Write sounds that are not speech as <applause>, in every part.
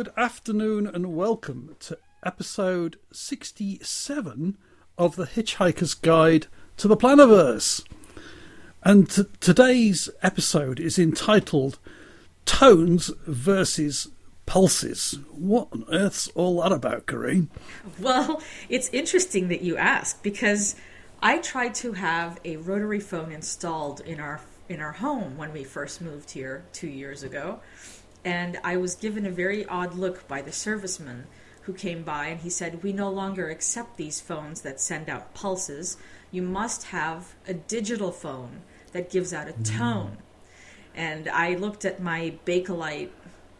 good afternoon and welcome to episode 67 of the Hitchhiker's Guide to the Plannerverse. And t- today's episode is entitled Tones versus Pulses. What on earth's all that about, Karine? Well, it's interesting that you ask because I tried to have a rotary phone installed in our in our home when we first moved here 2 years ago and I was given a very odd look by the serviceman who came by and he said, We no longer accept these phones that send out pulses. You must have a digital phone that gives out a tone. Mm. And I looked at my Bakelite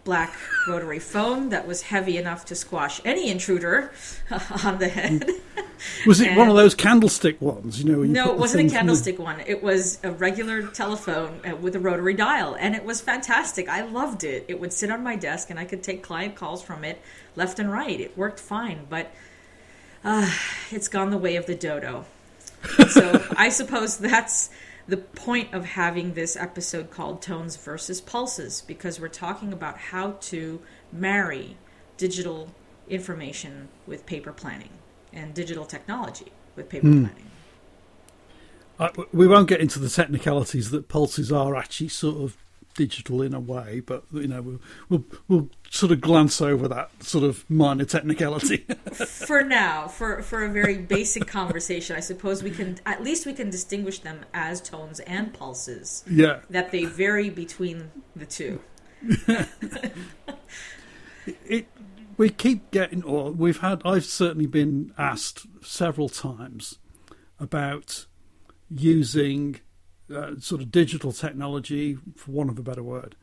black rotary phone that was heavy enough to squash any intruder <laughs> on the head. <laughs> Was it and one of those candlestick ones? You know, you no, it wasn't a candlestick the... one. It was a regular telephone uh, with a rotary dial, and it was fantastic. I loved it. It would sit on my desk, and I could take client calls from it left and right. It worked fine, but uh, it's gone the way of the dodo. so I suppose that's the point of having this episode called Tones versus Pulses, because we're talking about how to marry digital information with paper planning and digital technology with paper mm. planning. Uh, we won't get into the technicalities that pulses are actually sort of digital in a way, but you know we'll we'll, we'll sort of glance over that sort of minor technicality <laughs> for now. For for a very basic conversation, I suppose we can at least we can distinguish them as tones and pulses. Yeah, that they vary between the two. <laughs> it we keep getting, or we've had, I've certainly been asked several times about using uh, sort of digital technology, for want of a better word,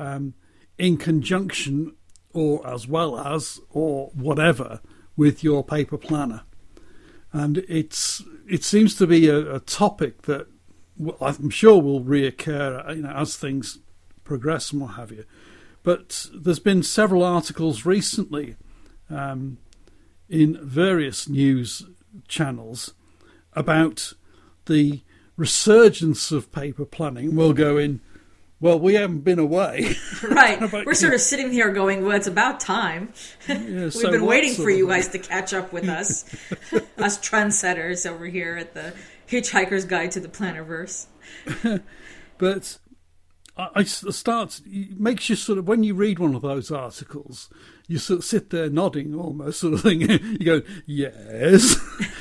um, in conjunction or as well as or whatever with your paper planner. And it's it seems to be a, a topic that I'm sure will reoccur you know, as things progress and what have you. But there's been several articles recently um, in various news channels about the resurgence of paper planning. We'll go in. Well, we haven't been away. <laughs> Right. We're sort of sitting here going, well, it's about time. Yeah, <laughs> We've so been waiting for you guys to catch up with us, <laughs> us trendsetters over here at the Hitchhiker's Guide to the Plannerverse. but I, start it makes you sort of when you read one of those articles, you sort of sit there nodding almost sort of thing. <laughs> you go yes,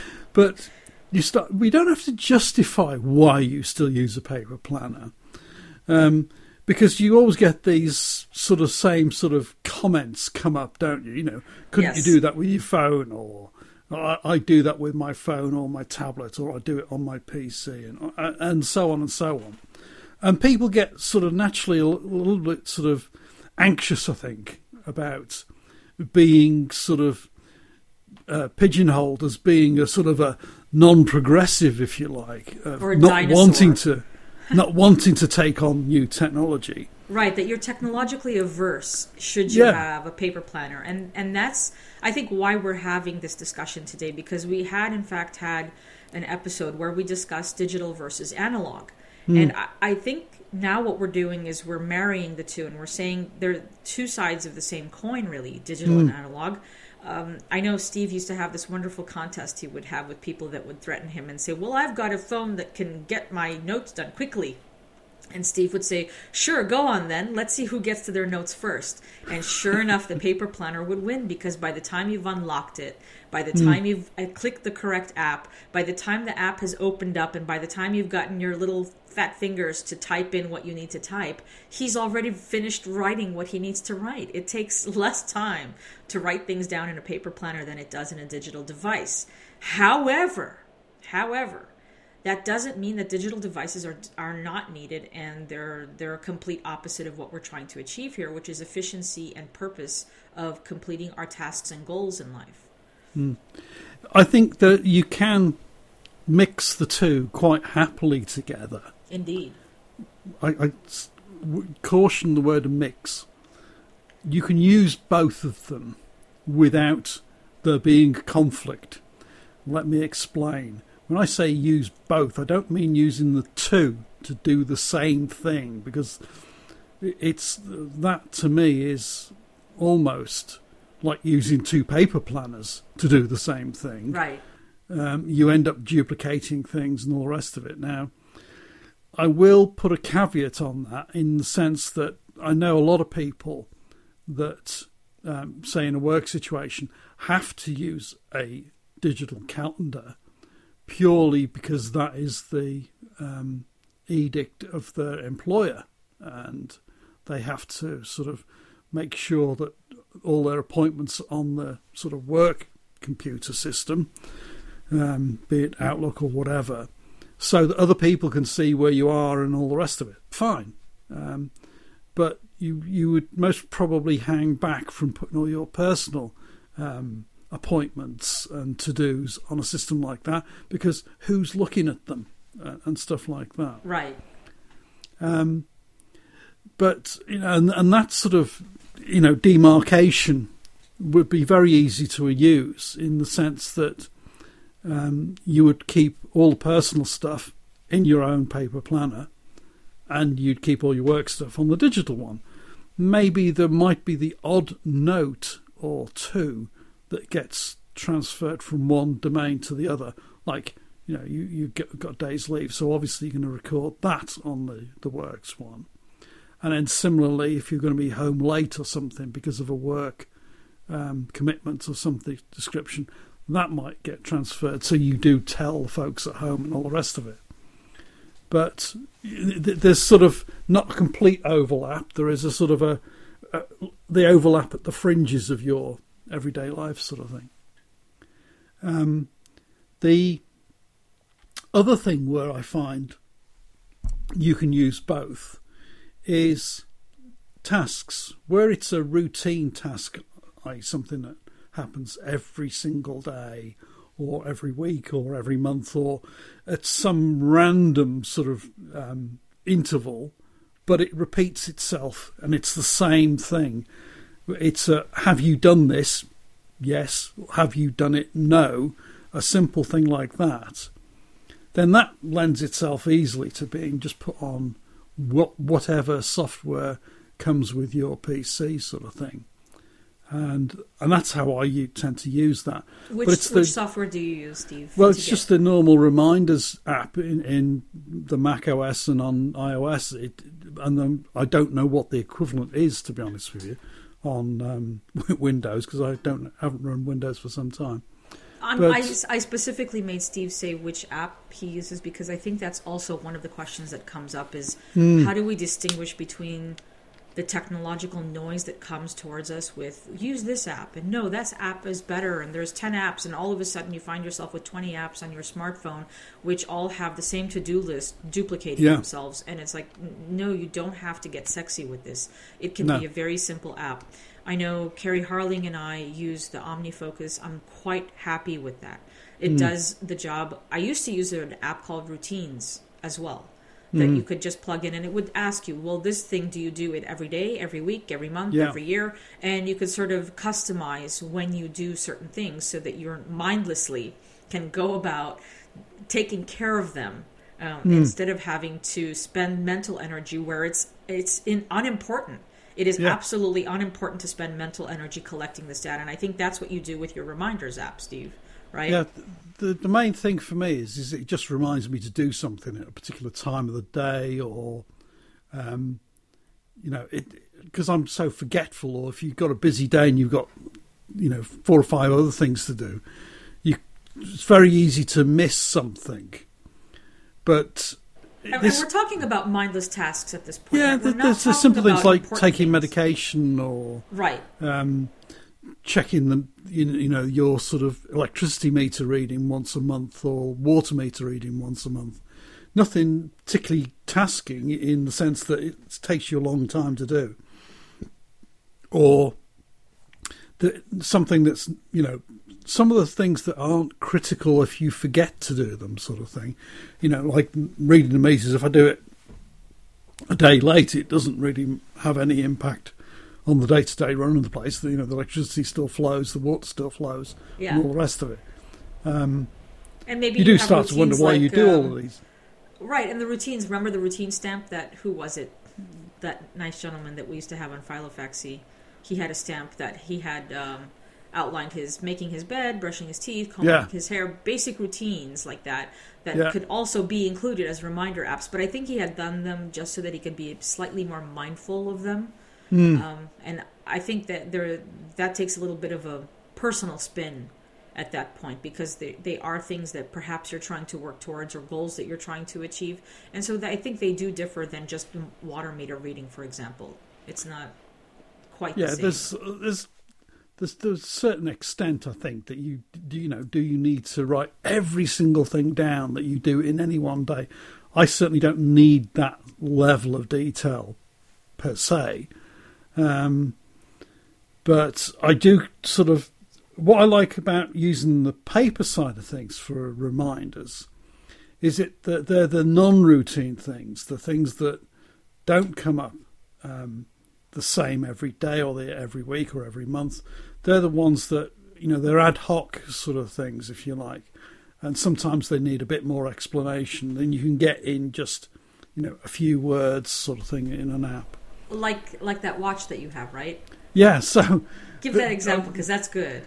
<laughs> but you start. We don't have to justify why you still use a paper planner, um, because you always get these sort of same sort of comments come up, don't you? You know, couldn't yes. you do that with your phone or? I, I do that with my phone or my tablet, or I do it on my PC, and and so on and so on and people get sort of naturally a little bit sort of anxious, I think, about being sort of uh, pigeonholed as being a sort of a non-progressive, if you like, uh, or not dinosaur. wanting to, not wanting to take on new technology. Right, that you're technologically averse should you yeah. have a paper planner, and and that's I think why we're having this discussion today because we had in fact had an episode where we discussed digital versus analog, Mm. And I, I think now what we're doing is we're marrying the two and we're saying they're two sides of the same coin, really digital mm. and analog. Um, I know Steve used to have this wonderful contest he would have with people that would threaten him and say, Well, I've got a phone that can get my notes done quickly. And Steve would say, Sure, go on then. Let's see who gets to their notes first. And sure <laughs> enough, the paper planner would win because by the time you've unlocked it, by the hmm. time mm. you've uh, clicked the correct app, by the time the app has opened up, and by the time you've gotten your little fat fingers to type in what you need to type, he's already finished writing what he needs to write. It takes <laughs> less time to write things down in a paper planner than it does in a digital device. However, however, that doesn't mean that digital devices are are not needed and they're they're a complete opposite of what we're trying to achieve here, which is efficiency and purpose of completing our tasks and goals in life. Mm. I think that you can mix the two quite happily together. Indeed. I, I caution the word mix. You can use both of them without there being conflict. Let me explain. When I say use both, I don't mean using the two to do the same thing because it's that to me is almost like using two paper planners to do the same thing. Right. Um, you end up duplicating things and all the rest of it. Now, I will put a caveat on that in the sense that I know a lot of people that, um, say, in a work situation, have to use a digital calendar purely because that is the um, edict of their employer, and they have to sort of make sure that all their appointments on the sort of work computer system, um, be it Outlook or whatever, so that other people can see where you are and all the rest of it. Fine, um, but you you would most probably hang back from putting all your personal um, appointments and to dos on a system like that because who's looking at them uh, and stuff like that. Right. Um, but you know, and, and that sort of you know demarcation would be very easy to use in the sense that um, you would keep all the personal stuff in your own paper planner and you'd keep all your work stuff on the digital one. Maybe there might be the odd note or two that gets transferred from one domain to the other. Like, you know, you, you get, got days leave, so obviously you're going to record that on the, the works one. And then similarly, if you're going to be home late or something because of a work um, commitment or something description, that might get transferred. So you do tell folks at home and all the rest of it. But there's sort of not a complete overlap. There is a sort of a, a the overlap at the fringes of your everyday life, sort of thing. Um, the other thing where I find you can use both is tasks where it's a routine task, like something that happens every single day or every week or every month or at some random sort of um, interval, but it repeats itself and it's the same thing. It's a have you done this? Yes. Have you done it? No. A simple thing like that. Then that lends itself easily to being just put on what, whatever software comes with your PC, sort of thing and and that's how I tend to use that. Which, the, which software do you use, Steve? Well, it's just the normal reminders app in, in the Mac OS and on iOS. It, and then I don't know what the equivalent is, to be honest with you, on um, <laughs> Windows because I don't haven't run Windows for some time. But, I, I specifically made Steve say which app he uses because I think that's also one of the questions that comes up is mm. how do we distinguish between the technological noise that comes towards us with use this app and no this app is better and there's 10 apps and all of a sudden you find yourself with 20 apps on your smartphone which all have the same to-do list duplicating yeah. themselves and it's like no you don't have to get sexy with this it can no. be a very simple app i know carrie harling and i use the omnifocus i'm quite happy with that it mm. does the job i used to use an app called routines as well that mm you could just plug in and it would ask you, well, this thing, do you do it every day, every week, every month, yeah. every year? And you could sort of customize when you do certain things so that you're mindlessly can go about taking care of them um, mm. instead of having to spend mental energy where it's it's in unimportant. It is yeah. absolutely unimportant to spend mental energy collecting this data, and I think that's what you do with your reminders app, Steve. Right? Yeah the, the main thing for me is, is it just reminds me to do something at a particular time of the day or, um, you know, because I'm so forgetful. Or if you've got a busy day and you've got, you know, four or five other things to do, you it's very easy to miss something. But and, this, and we're talking about mindless tasks at this point. Yeah, there's, there's simple things like taking things. medication or right. Um, checking the you know your sort of electricity meter reading once a month or water meter reading once a month. Nothing particularly tasking in the sense that it takes you a long time to do, or the, something that's you know some of the things that aren't critical if you forget to do them, sort of thing. You know, like reading the meters. If I do it a day late, it doesn't really have any impact on the day to day running of the place. You know, the electricity still flows, the water still flows, yeah. and all the rest of it. Um, and maybe you, do start to wonder why like, you do um, all of these. Right, and the routines. Remember the routine stamp that who was it? That nice gentleman that we used to have on Philofaxy he had a stamp that he had um, outlined his making his bed, brushing his teeth, combing Yeah. his hair, basic routines like that that Yeah. could also be included as reminder apps. But I think he had done them just so that he could be slightly more mindful of them. Hmm. Um, and I think that there that takes a little bit of a personal spin at that point because they, they are things that perhaps you're trying to work towards or goals that you're trying to achieve. And so I think they do differ than just water meter reading, for example. It's not quite the yeah, same. there's there's there's there's a certain extent I think that you do you know do you need to write every single thing down that you do in any one day. I certainly don't need that level of detail per se, um, but I do sort of what I like about using the paper side of things for reminders is it that they're the non-routine things, the things that don't come up um, the same every day or the, every week or every month. They're the ones that you know they're ad hoc sort of things, if you like, and sometimes they need a bit more explanation than you can get in just you know a few words sort of thing in an app. Like like that watch that you have, right? Yeah, so <laughs> Give that example um, because that's good.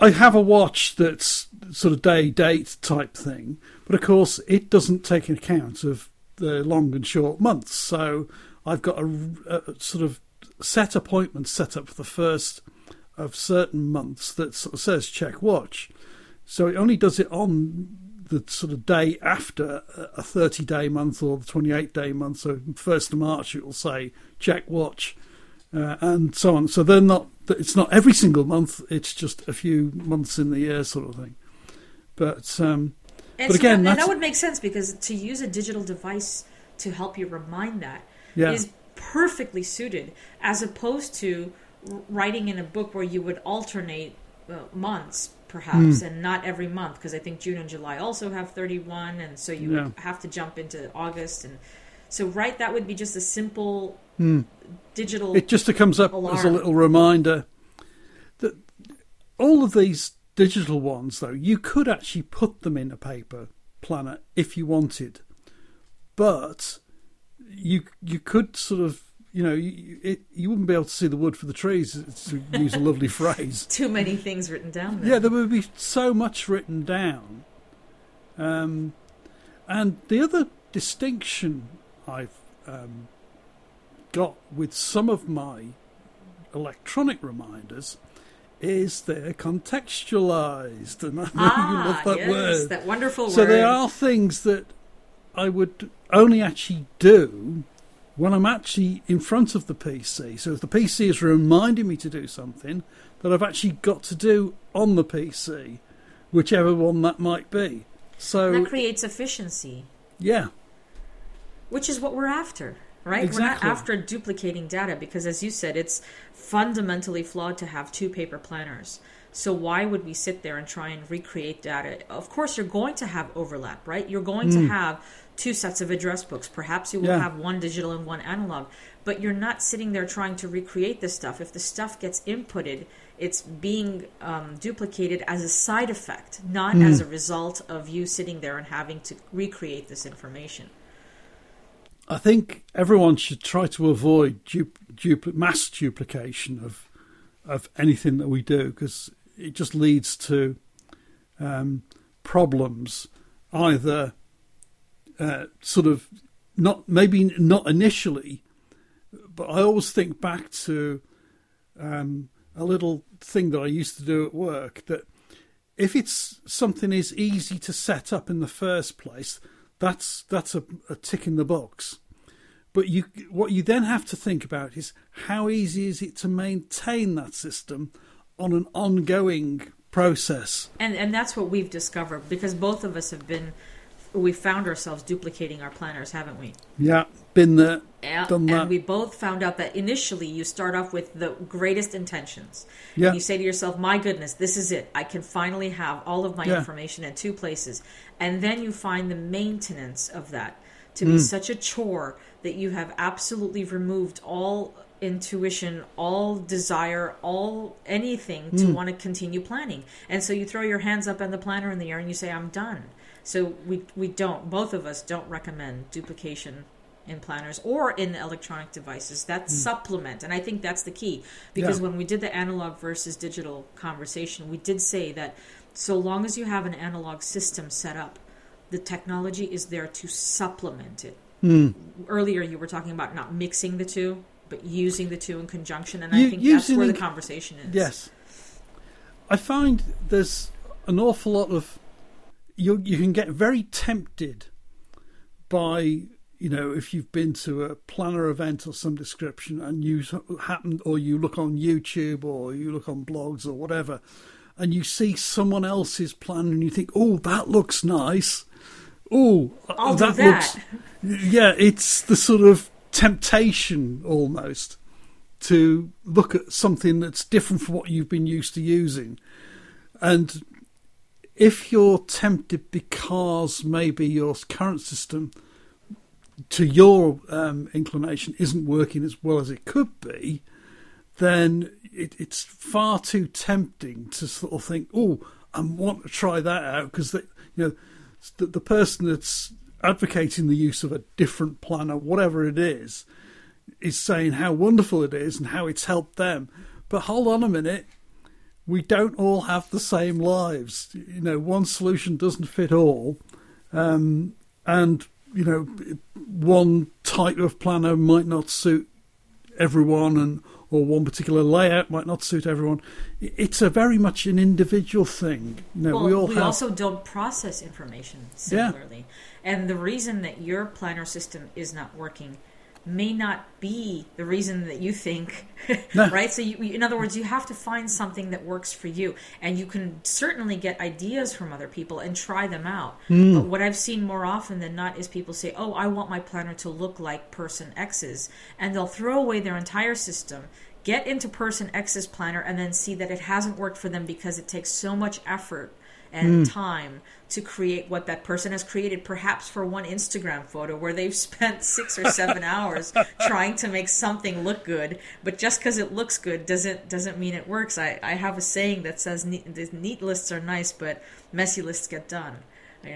I have a watch that's sort of day date type thing, but of course it doesn't take account of the long and short months. So I've got a, a sort of set appointment set up for the first of certain months that sort of says check watch. So it only does it on the sort of day after a 30 day month or the 28 day month. So first of March it will say check watch. Uh, and so on. So they're not. It's not every single month. It's just a few months in the year, sort of thing. But um, And But so again, that, and that would make sense because to use a digital device to help you remind that is yeah, perfectly suited as opposed to writing in a book where you would alternate months perhaps Hmm. and not every month because i think june and july also have 31 and so you Yeah. would have to jump into august and so right that would be just a simple Hmm. digital it just comes up as a little reminder that all of these digital ones, though, you could actually put them in a paper planner if you wanted, but you you could sort of. You know, you, it, you wouldn't be able to see the wood for the trees, to use a lovely <laughs> phrase. too many things written down there. Yeah, there would be so much written down. Um, and the other distinction I've um, got with some of my electronic reminders is they're contextualized, and I know ah you love that yes word. that wonderful So word there are things that I would only actually do when I'm actually in front of the PC. So if the PC is reminding me to do something that I've actually got to do on the PC, whichever one that might be. So that creates efficiency yeah, which is what we're after, right? Exactly. We're not after duplicating data because, as you said, it's fundamentally flawed to have two paper planners. So why would we sit there and try and recreate data? Of course, you're going to have overlap, right? You're going to mm. have two sets of address books. Perhaps you will Yeah. have one digital and one analog, but you're not sitting there trying to recreate this stuff. If the stuff gets inputted, it's being um, duplicated as a side effect, not as a result of you sitting there and having to recreate this information. I think everyone should try to avoid du- mass duplication of of anything that we do because it just leads to um, problems. Either uh, sort of not maybe not initially, but I always think back to um, a little thing that I used to do at work that if it's something is easy to set up in the first place, that's that's a, a tick in the box. But you, what you then have to think about is how easy is it to maintain that system on an ongoing process. And and that's what we've discovered because both of us have been we found ourselves duplicating our planners, haven't we? Yeah, been there, Yeah. done And we both found out that initially you start off with the greatest intentions. Yeah. And you say to yourself, "My goodness, this is it. I can finally have all of my Yeah. information in two places." And then you find the maintenance of that to Mm. be such a chore that you have absolutely removed all intuition, all desire, all anything Mm. to want to continue planning. And so you throw your hands up and the planner in the air and you say, "I'm done." So we we don't both of us don't recommend duplication in planners or in electronic devices that mm. supplement and i think that's the key because yeah. when we did the analog versus digital conversation we did say that so long as you have an analog system set up the technology is there to supplement it mm. earlier you were talking about not mixing the two but using the two in conjunction and you, i think that's where the conversation is yes i find there's an awful lot of you you can get very tempted by you know, if you've been to a planner event or some description and you happen, or you look on YouTube or you look on blogs or whatever, and you see someone else's plan and you think, oh, that looks nice. Oh, that, that looks. <laughs> Yeah, it's the sort of temptation almost to look at something that's different from what you've been used to using. And if you're tempted because maybe your current system to your um, inclination isn't working as well as it could be, then it, it's far too tempting to sort of think, oh, I want to try that out because you know the, the person that's advocating the use of a different planner, whatever it is, is saying how wonderful it is and how it's helped them. But hold on a minute, we don't all have the same lives. You know, one solution doesn't fit all, um, and you know, one type of planner might not suit everyone, and or one particular layout might not suit everyone. It's a very much an individual thing. You know, well, we all we have... also don't process information similarly, yeah. and the reason that your planner system is not working may not be the reason that you think, no. <laughs> right? So, you, in other words, you have to find something that works for you, and you can certainly get ideas from other people and try them out. Mm. But what I've seen more often than not is people say, "Oh, I want my planner to look like person X's," and they'll throw away their entire system. Get into person X's planner and then see that it hasn't worked for them because it takes so much effort and mm. time to create what that person has created, perhaps for one Instagram photo where they've <laughs> spent six or seven hours trying to make something look good. But just because it looks good doesn't doesn't mean it works. I, I have a saying that says neat, the neat lists are nice, but messy lists get done.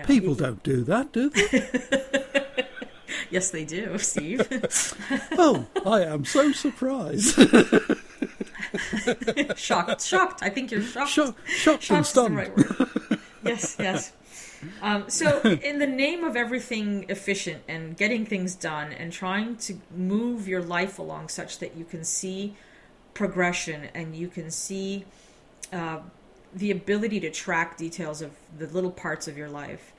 People don't do that, do they? <laughs> yes, they do, Steve. <laughs> oh, I am so surprised. <laughs> shocked, shocked. I think you're shocked. Shock, shocked, and stunned. Right yes, yes. Um, so, <laughs> in the name of everything efficient and getting things done and trying to move your life along such that you can see progression and you can see uh, the ability to track details of the little parts of your life,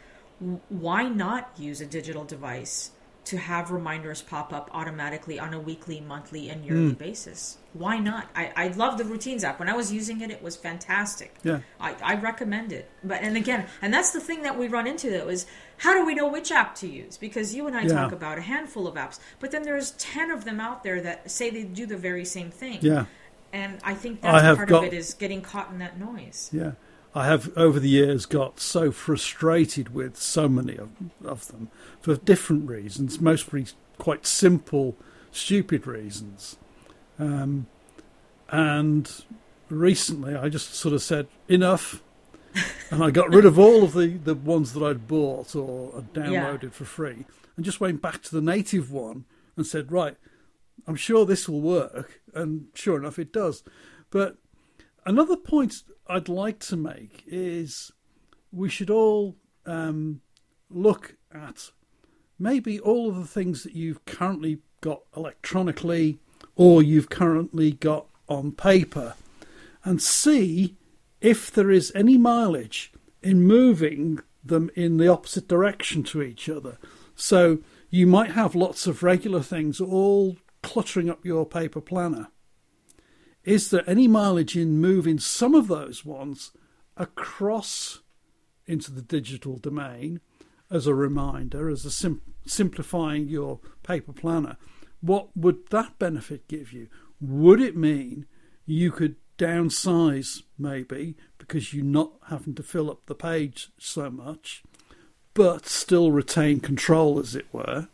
why not use a digital device to have reminders pop up automatically on a weekly, monthly, and yearly mm. basis. Why not? I, I love the routines app. When I was using it, it was fantastic. Yeah, I, I recommend it. But and again, and that's the thing that we run into though is how do we know which app to use? Because you and I yeah. talk about a handful of apps, but then there's ten of them out there that say they do the very same thing. Yeah, and I think that's I part got, of it is getting caught in that noise. Yeah. I have over the years got so frustrated with so many of, of them for different reasons, mostly quite simple, stupid reasons. Um, and recently I just sort of said, enough. <laughs> and I got rid of all of the, the ones that I'd bought or downloaded yeah. for free and just went back to the native one and said, right, I'm sure this will work. And sure enough, it does. But another point I'd like to make is we should all um, look at maybe all of the things that you've currently got electronically or you've currently got on paper and see if there is any mileage in moving them in the opposite direction to each other. So you might have lots of regular things all cluttering up your paper planner is there any mileage in moving some of those ones across into the digital domain as a reminder, as a sim- simplifying your paper planner? What would that benefit give you? Would it mean you could downsize maybe because you're not having to fill up the page so much, but still retain control, as it were?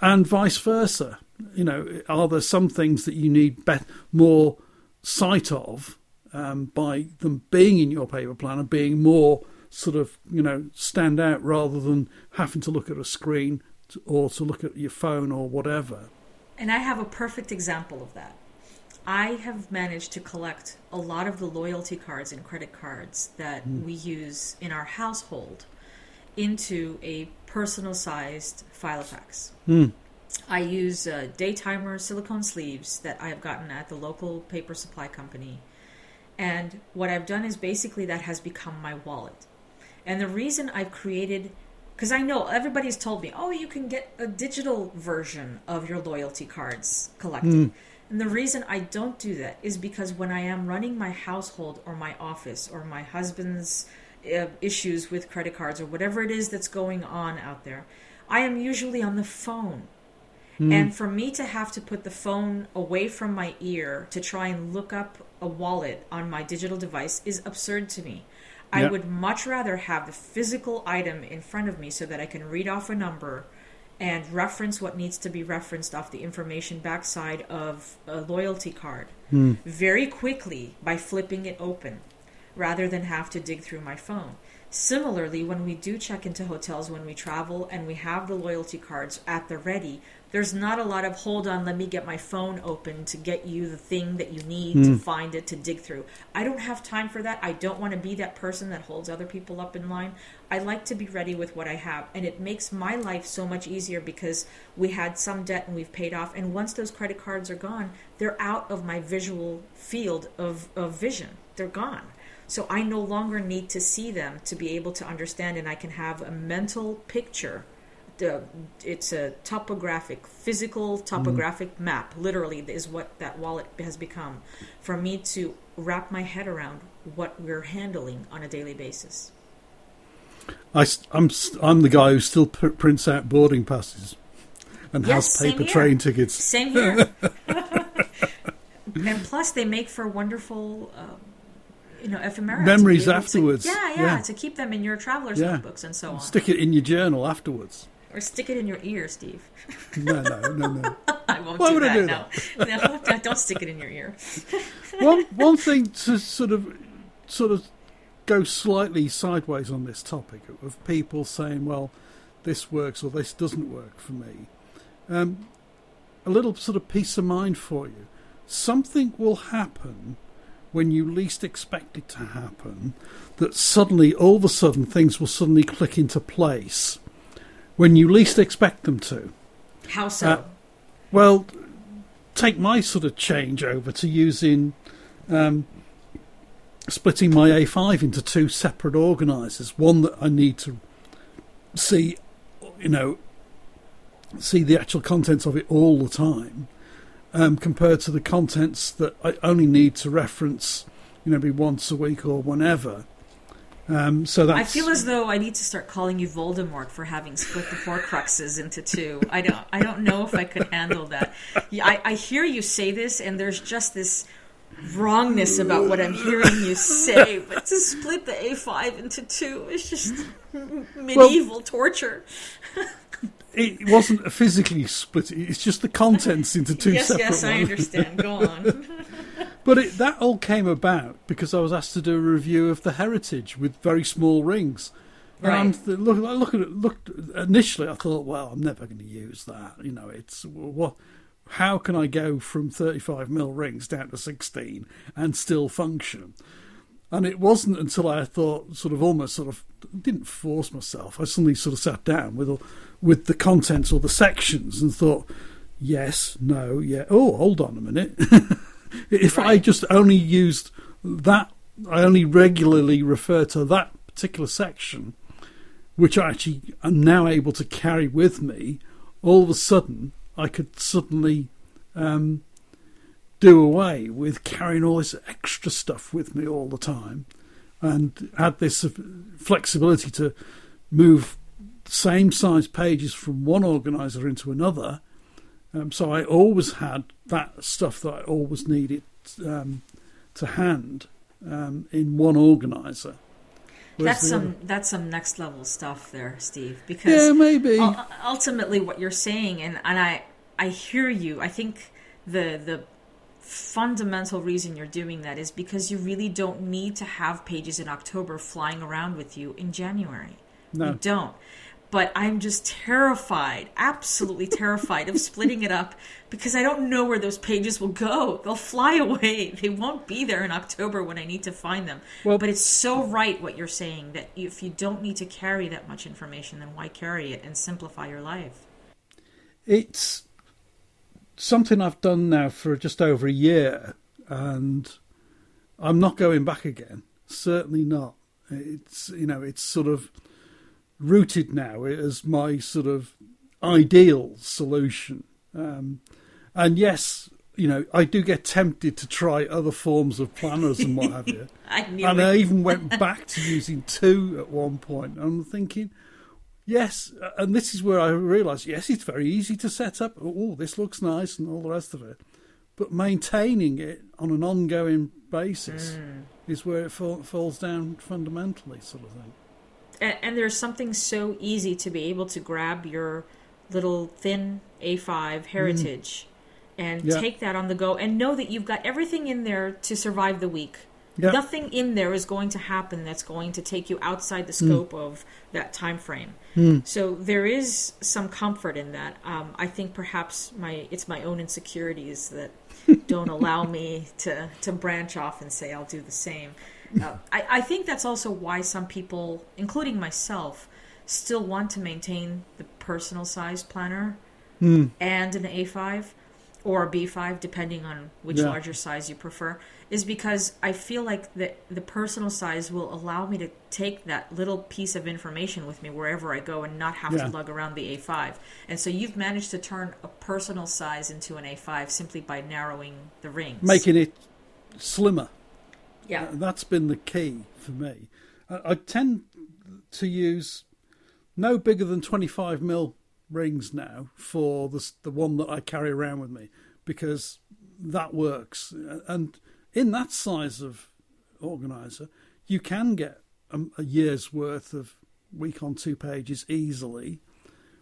And vice versa you know, are there some things that you need bet- more sight of um, by them being in your paper planner, being more sort of, you know, stand out rather than having to look at a screen to, or to look at your phone or whatever. And I have a perfect example of that. I have managed to collect a lot of the loyalty cards and credit cards that mm. we use in our household into a personal sized Filofax. Mm. I use uh, daytimer silicone sleeves that I have gotten at the local paper supply company. And what I've done is basically that has become my wallet. And the reason I've created, because I know everybody's told me, oh, you can get a digital version of your loyalty cards collected. Mm. And the reason I don't do that is because when I am running my household or my office or my husband's uh, issues with credit cards or whatever it is that's going on out there, I am usually on the phone. Mm. And for me to have to put the phone away from my ear to try and look up a wallet on my digital device is absurd to me. Yep. I would much rather have the physical item in front of me so that I can read off a number and reference what needs to be referenced off the information backside of a loyalty card mm. very quickly by flipping it open rather than have to dig through my phone. Similarly, when we do check into hotels when we travel and we have the loyalty cards at the ready, there's not a lot of hold on, let me get my phone open to get you the thing that you need mm. to hmm. find it to dig through. I don't have time for that. I don't want to be that person that holds other people up in line. I like to be ready with what I have, and it makes my life so much easier because we had some debt and we've paid off. And once those credit cards are gone, they're out of my visual field of, of vision. They're gone. So I no longer need to see them to be able to understand, and I can have a mental picture the it's a topographic, physical topographic mm-hmm. map. Literally, is what that wallet has become for me to wrap my head around what we're handling on a daily basis. I, I'm I'm the guy who still prints out boarding passes and yes, has paper train tickets. Same here. <laughs> <laughs> and plus, they make for wonderful. Um, you know, ephemera memories afterwards. To, yeah, yeah, yeah, to keep them in your traveler's yeah. notebooks and so on. Stick it in your journal afterwards. Or stick it in your ear, Steve. <laughs> no, no, no, no. <laughs> I won't Why do would that. I do no. That? <laughs> no, don't stick it in your ear. one one thing to sort of sort of go slightly sideways on this topic of people saying, "Well, this works or this doesn't work for me." Um, a little sort of peace of mind for you. Something will happen when you least expect it to happen. That suddenly, all of a sudden, things will suddenly click into place when you least expect them to. How so? Uh, well, take my sort of change over to using um, splitting my A5 into two separate organisers. One that I need to see, you know, see the actual contents of it all the time, um, compared to the contents that I only need to reference, you know, maybe once a week or whenever. Um, so that's... I feel as though I need to start calling you Voldemort for having split the Horcruxes into two. I don't. I don't know if I could handle that. I, I hear you say this, and there's just this wrongness about what I'm hearing you say. But to split the A5 into two is just medieval well, torture. <laughs> it wasn't physically split. It's just the contents into two yes, separate. Yes, I understand. Go <laughs> on. But it, that all came about because I was asked to do a review of the Heritage with very small rings. Right. Th- look, look at it. Looked initially, I thought, well, I'm never going to use that. You know, it's what. How can I go from 35 mil rings down to 16 and still function? And it wasn't until I thought, sort of, almost sort of, didn't force myself. I suddenly sort of sat down with with the contents or the sections and thought, yes, no, yeah. Oh, hold on a minute. <laughs> if right. I just only used that, I only regularly refer to that particular section, which I actually am now able to carry with me, all of a sudden I could suddenly um, do away with carrying all this extra stuff with me all the time and had this flexibility to move same size pages from one organizer into another um, so I always had that stuff that I always needed um, to hand um, in one organizer. That's some that's some next level stuff there, Steve. Because yeah, maybe ultimately what you're saying, and, and I I hear you. I think the the fundamental reason you're doing that is because you really don't need to have pages in October flying around with you in January. No. You don't. But I'm just terrified, absolutely terrified of splitting it up because I don't know where those pages will go. They'll fly away. They won't be there in October when I need to find them. Well, but it's so right what you're saying that if you don't need to carry that much information, then why carry it and simplify your life? It's something I've done now for just over a year, and I'm not going back again. Certainly not. It's you know it's sort of rooted now as my sort of ideal solution. Um, and yes, you know, I do get tempted to try other forms of planners and what have you. <laughs> I and it. I even went <laughs> back to using two at one point. I'm thinking, yes, and this is where I realised, yes, it's very easy to set up. Oh, this looks nice and all the rest of it. But maintaining it on an ongoing basis mm. is where it fall, falls down fundamentally, sort of thing and, and there's something so easy to be able to grab your little thin A5 heritage mm. and yeah. take that on the go and know that you've got everything in there to survive the week. Yep. Nothing in there is going to happen that's going to take you outside the mm. scope mm. of that time frame. Mm. So there is some comfort in that. Um, I think perhaps my it's my own insecurities that <laughs> don't allow me to to branch off and say I'll do the same. Uh, I, I think that's also why some people, including myself, still want to maintain the personal size planner mm. and an A5 or a B5, depending on which yeah. larger size you prefer, is because I feel like the, the personal size will allow me to take that little piece of information with me wherever I go and not have yeah. to lug around the A5. And so you've managed to turn a personal size into an A5 simply by narrowing the rings. Making it slimmer. Yeah. That's been the key for me. I, I tend to use no bigger than 25 mil rings now for the, the one that I carry around with me because that works. And in that size of organizer, you can get a, a year's worth of week on two pages easily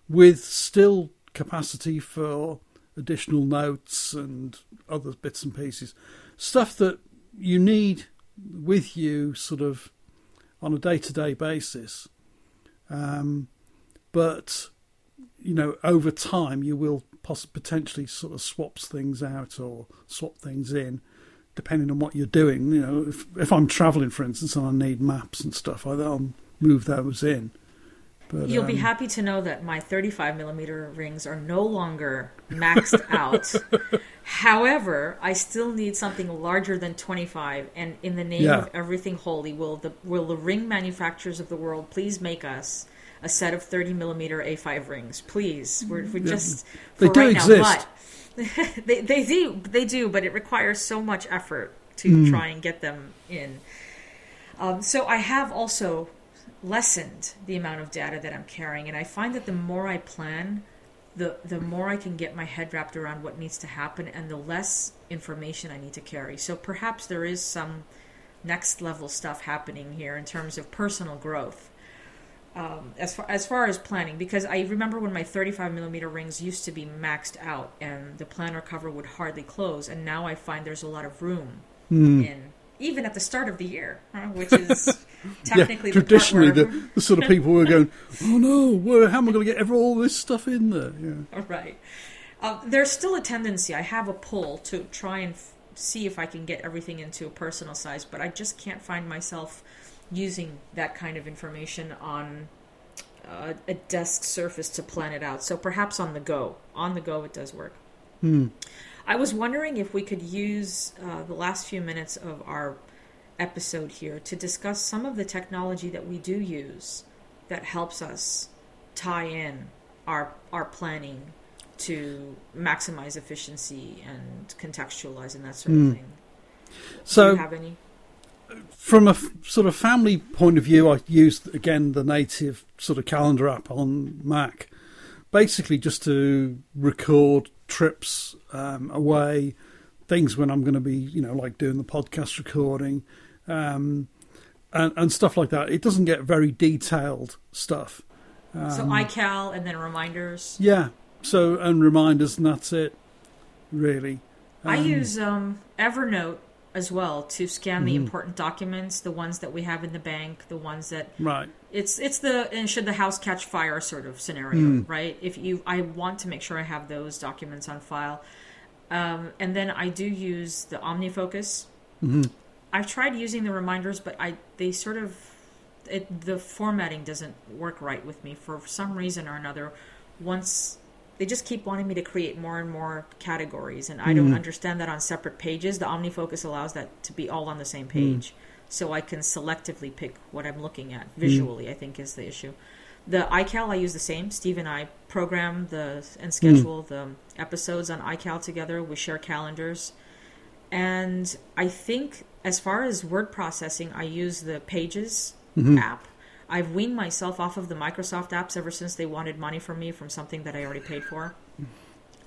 with still capacity for additional notes and other bits and pieces. Stuff that you need with you sort of on a day to day basis. Um, but, you know, over time you will poss- potentially sort of swaps things out or swap things in depending on what you're doing. You know, if, if I'm traveling, for instance, and I need maps and stuff, I'll move those in. But, You'll um, be happy to know that my 35 millimeter rings are no longer maxed <laughs> out. However, I still need something larger than 25. And in the name yeah. of everything holy, will the will the ring manufacturers of the world please make us a set of 30 millimeter A5 rings, please? We're, we're just they do right exist. Now, <laughs> they they do they do, but it requires so much effort to mm. try and get them in. Um, so I have also lessened the amount of data that I'm carrying. And I find that the more I plan, the the more I can get my head wrapped around what needs to happen, and the less information I need to carry. So perhaps there is some next level stuff happening here in terms of personal growth. Um, as far as far as planning, because I remember when my 35 millimeter rings used to be maxed out, and the planner cover would hardly close, and now I find there's a lot of room mm. in even at the start of the year, which <laughs> is technically yeah, traditionally the, the, the, sort of people who are going, oh no, where, how am I going to get all this stuff in there? Yeah. Right. Uh, there's still a tendency. I have a pull to try and f- see if I can get everything into a personal size, but I just can't find myself using that kind of information on uh, a desk surface to plan it out. So perhaps on the go. On the go, it does work. Hmm. I was wondering if we could use uh, the last few minutes of our episode here to discuss some of the technology that we do use that helps us tie in our our planning to maximize efficiency and contextualize and that sort of mm. thing. So, do you have any? From a f- sort of family point of view, I used again the native sort of calendar app on Mac, basically just to record trips um, away, things when I'm going to be, you know, like doing the podcast recording, um, and, and stuff like that. It doesn't get very detailed stuff. Um, so iCal and then reminders. Yeah. So and reminders, and that's it. Really. I um, use um, Evernote as well to scan the mm-hmm. important documents, the ones that we have in the bank, the ones that right. it's it's the and should the house catch fire sort of scenario, mm. right? If you, I want to make sure I have those documents on file, um, and then I do use the OmniFocus. Mm-hmm. I've tried using the reminders, but I they sort of it, the formatting doesn't work right with me for some reason or another. Once they just keep wanting me to create more and more categories, and I mm. don't understand that on separate pages. The OmniFocus allows that to be all on the same page, mm. so I can selectively pick what I'm looking at visually. Mm. I think is the issue. The iCal I use the same. Steve and I program the and schedule the episodes on iCal together. We share calendars, and I think as far as word processing, I use the Pages mm-hmm. app. I've weaned myself off of the Microsoft apps ever since they wanted money from me from something that I already paid for.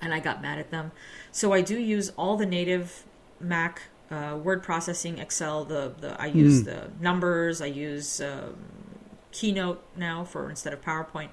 And I got mad at them. So I do use all the native Mac uh, word processing, Excel. The, the I use mm. the numbers. I use um, Keynote now for instead of PowerPoint,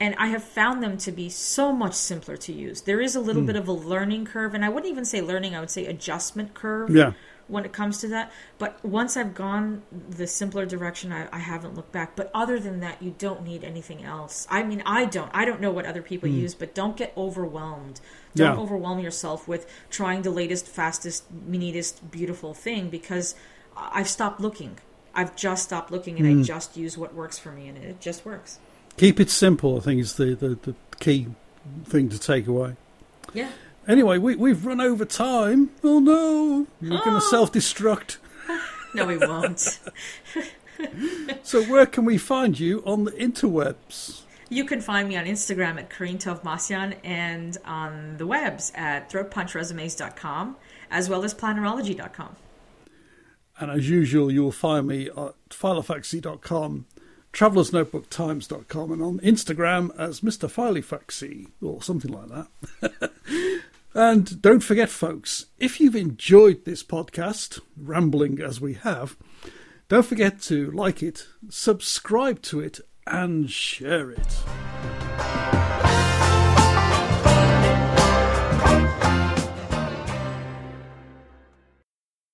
and I have found them to be so much simpler to use. There is a little mm. bit of a learning curve, and I wouldn't even say learning. I would say adjustment curve. Yeah when it comes to that. But once I've gone the simpler direction, I, I, haven't looked back. But other than that, you don't need anything else. I mean, I don't. I don't know what other people mm. use, but don't get overwhelmed. Don't yeah. overwhelm yourself with trying the latest, fastest, neatest, beautiful thing because I've stopped looking. I've just stopped looking and mm. I hmm. just use what works for me and it just works. Keep it simple, I think, is the, the, the key thing to take away. Yeah. Anyway, we, we've run over time. Oh no, we're oh. going to self destruct. <laughs> no, we won't. <laughs> so, where can we find you on the interwebs? You can find me on Instagram at Karine and on the webs at throatpunchresumes.com as well as plannerology.com. And as usual, you'll find me at philofaxy.com, travelersnotebooktimes.com, and on Instagram as Mr. Philofaxy or something like that. <laughs> And don't forget, folks, if you've enjoyed this podcast, rambling as we have, don't forget to like it, subscribe to it, and share it.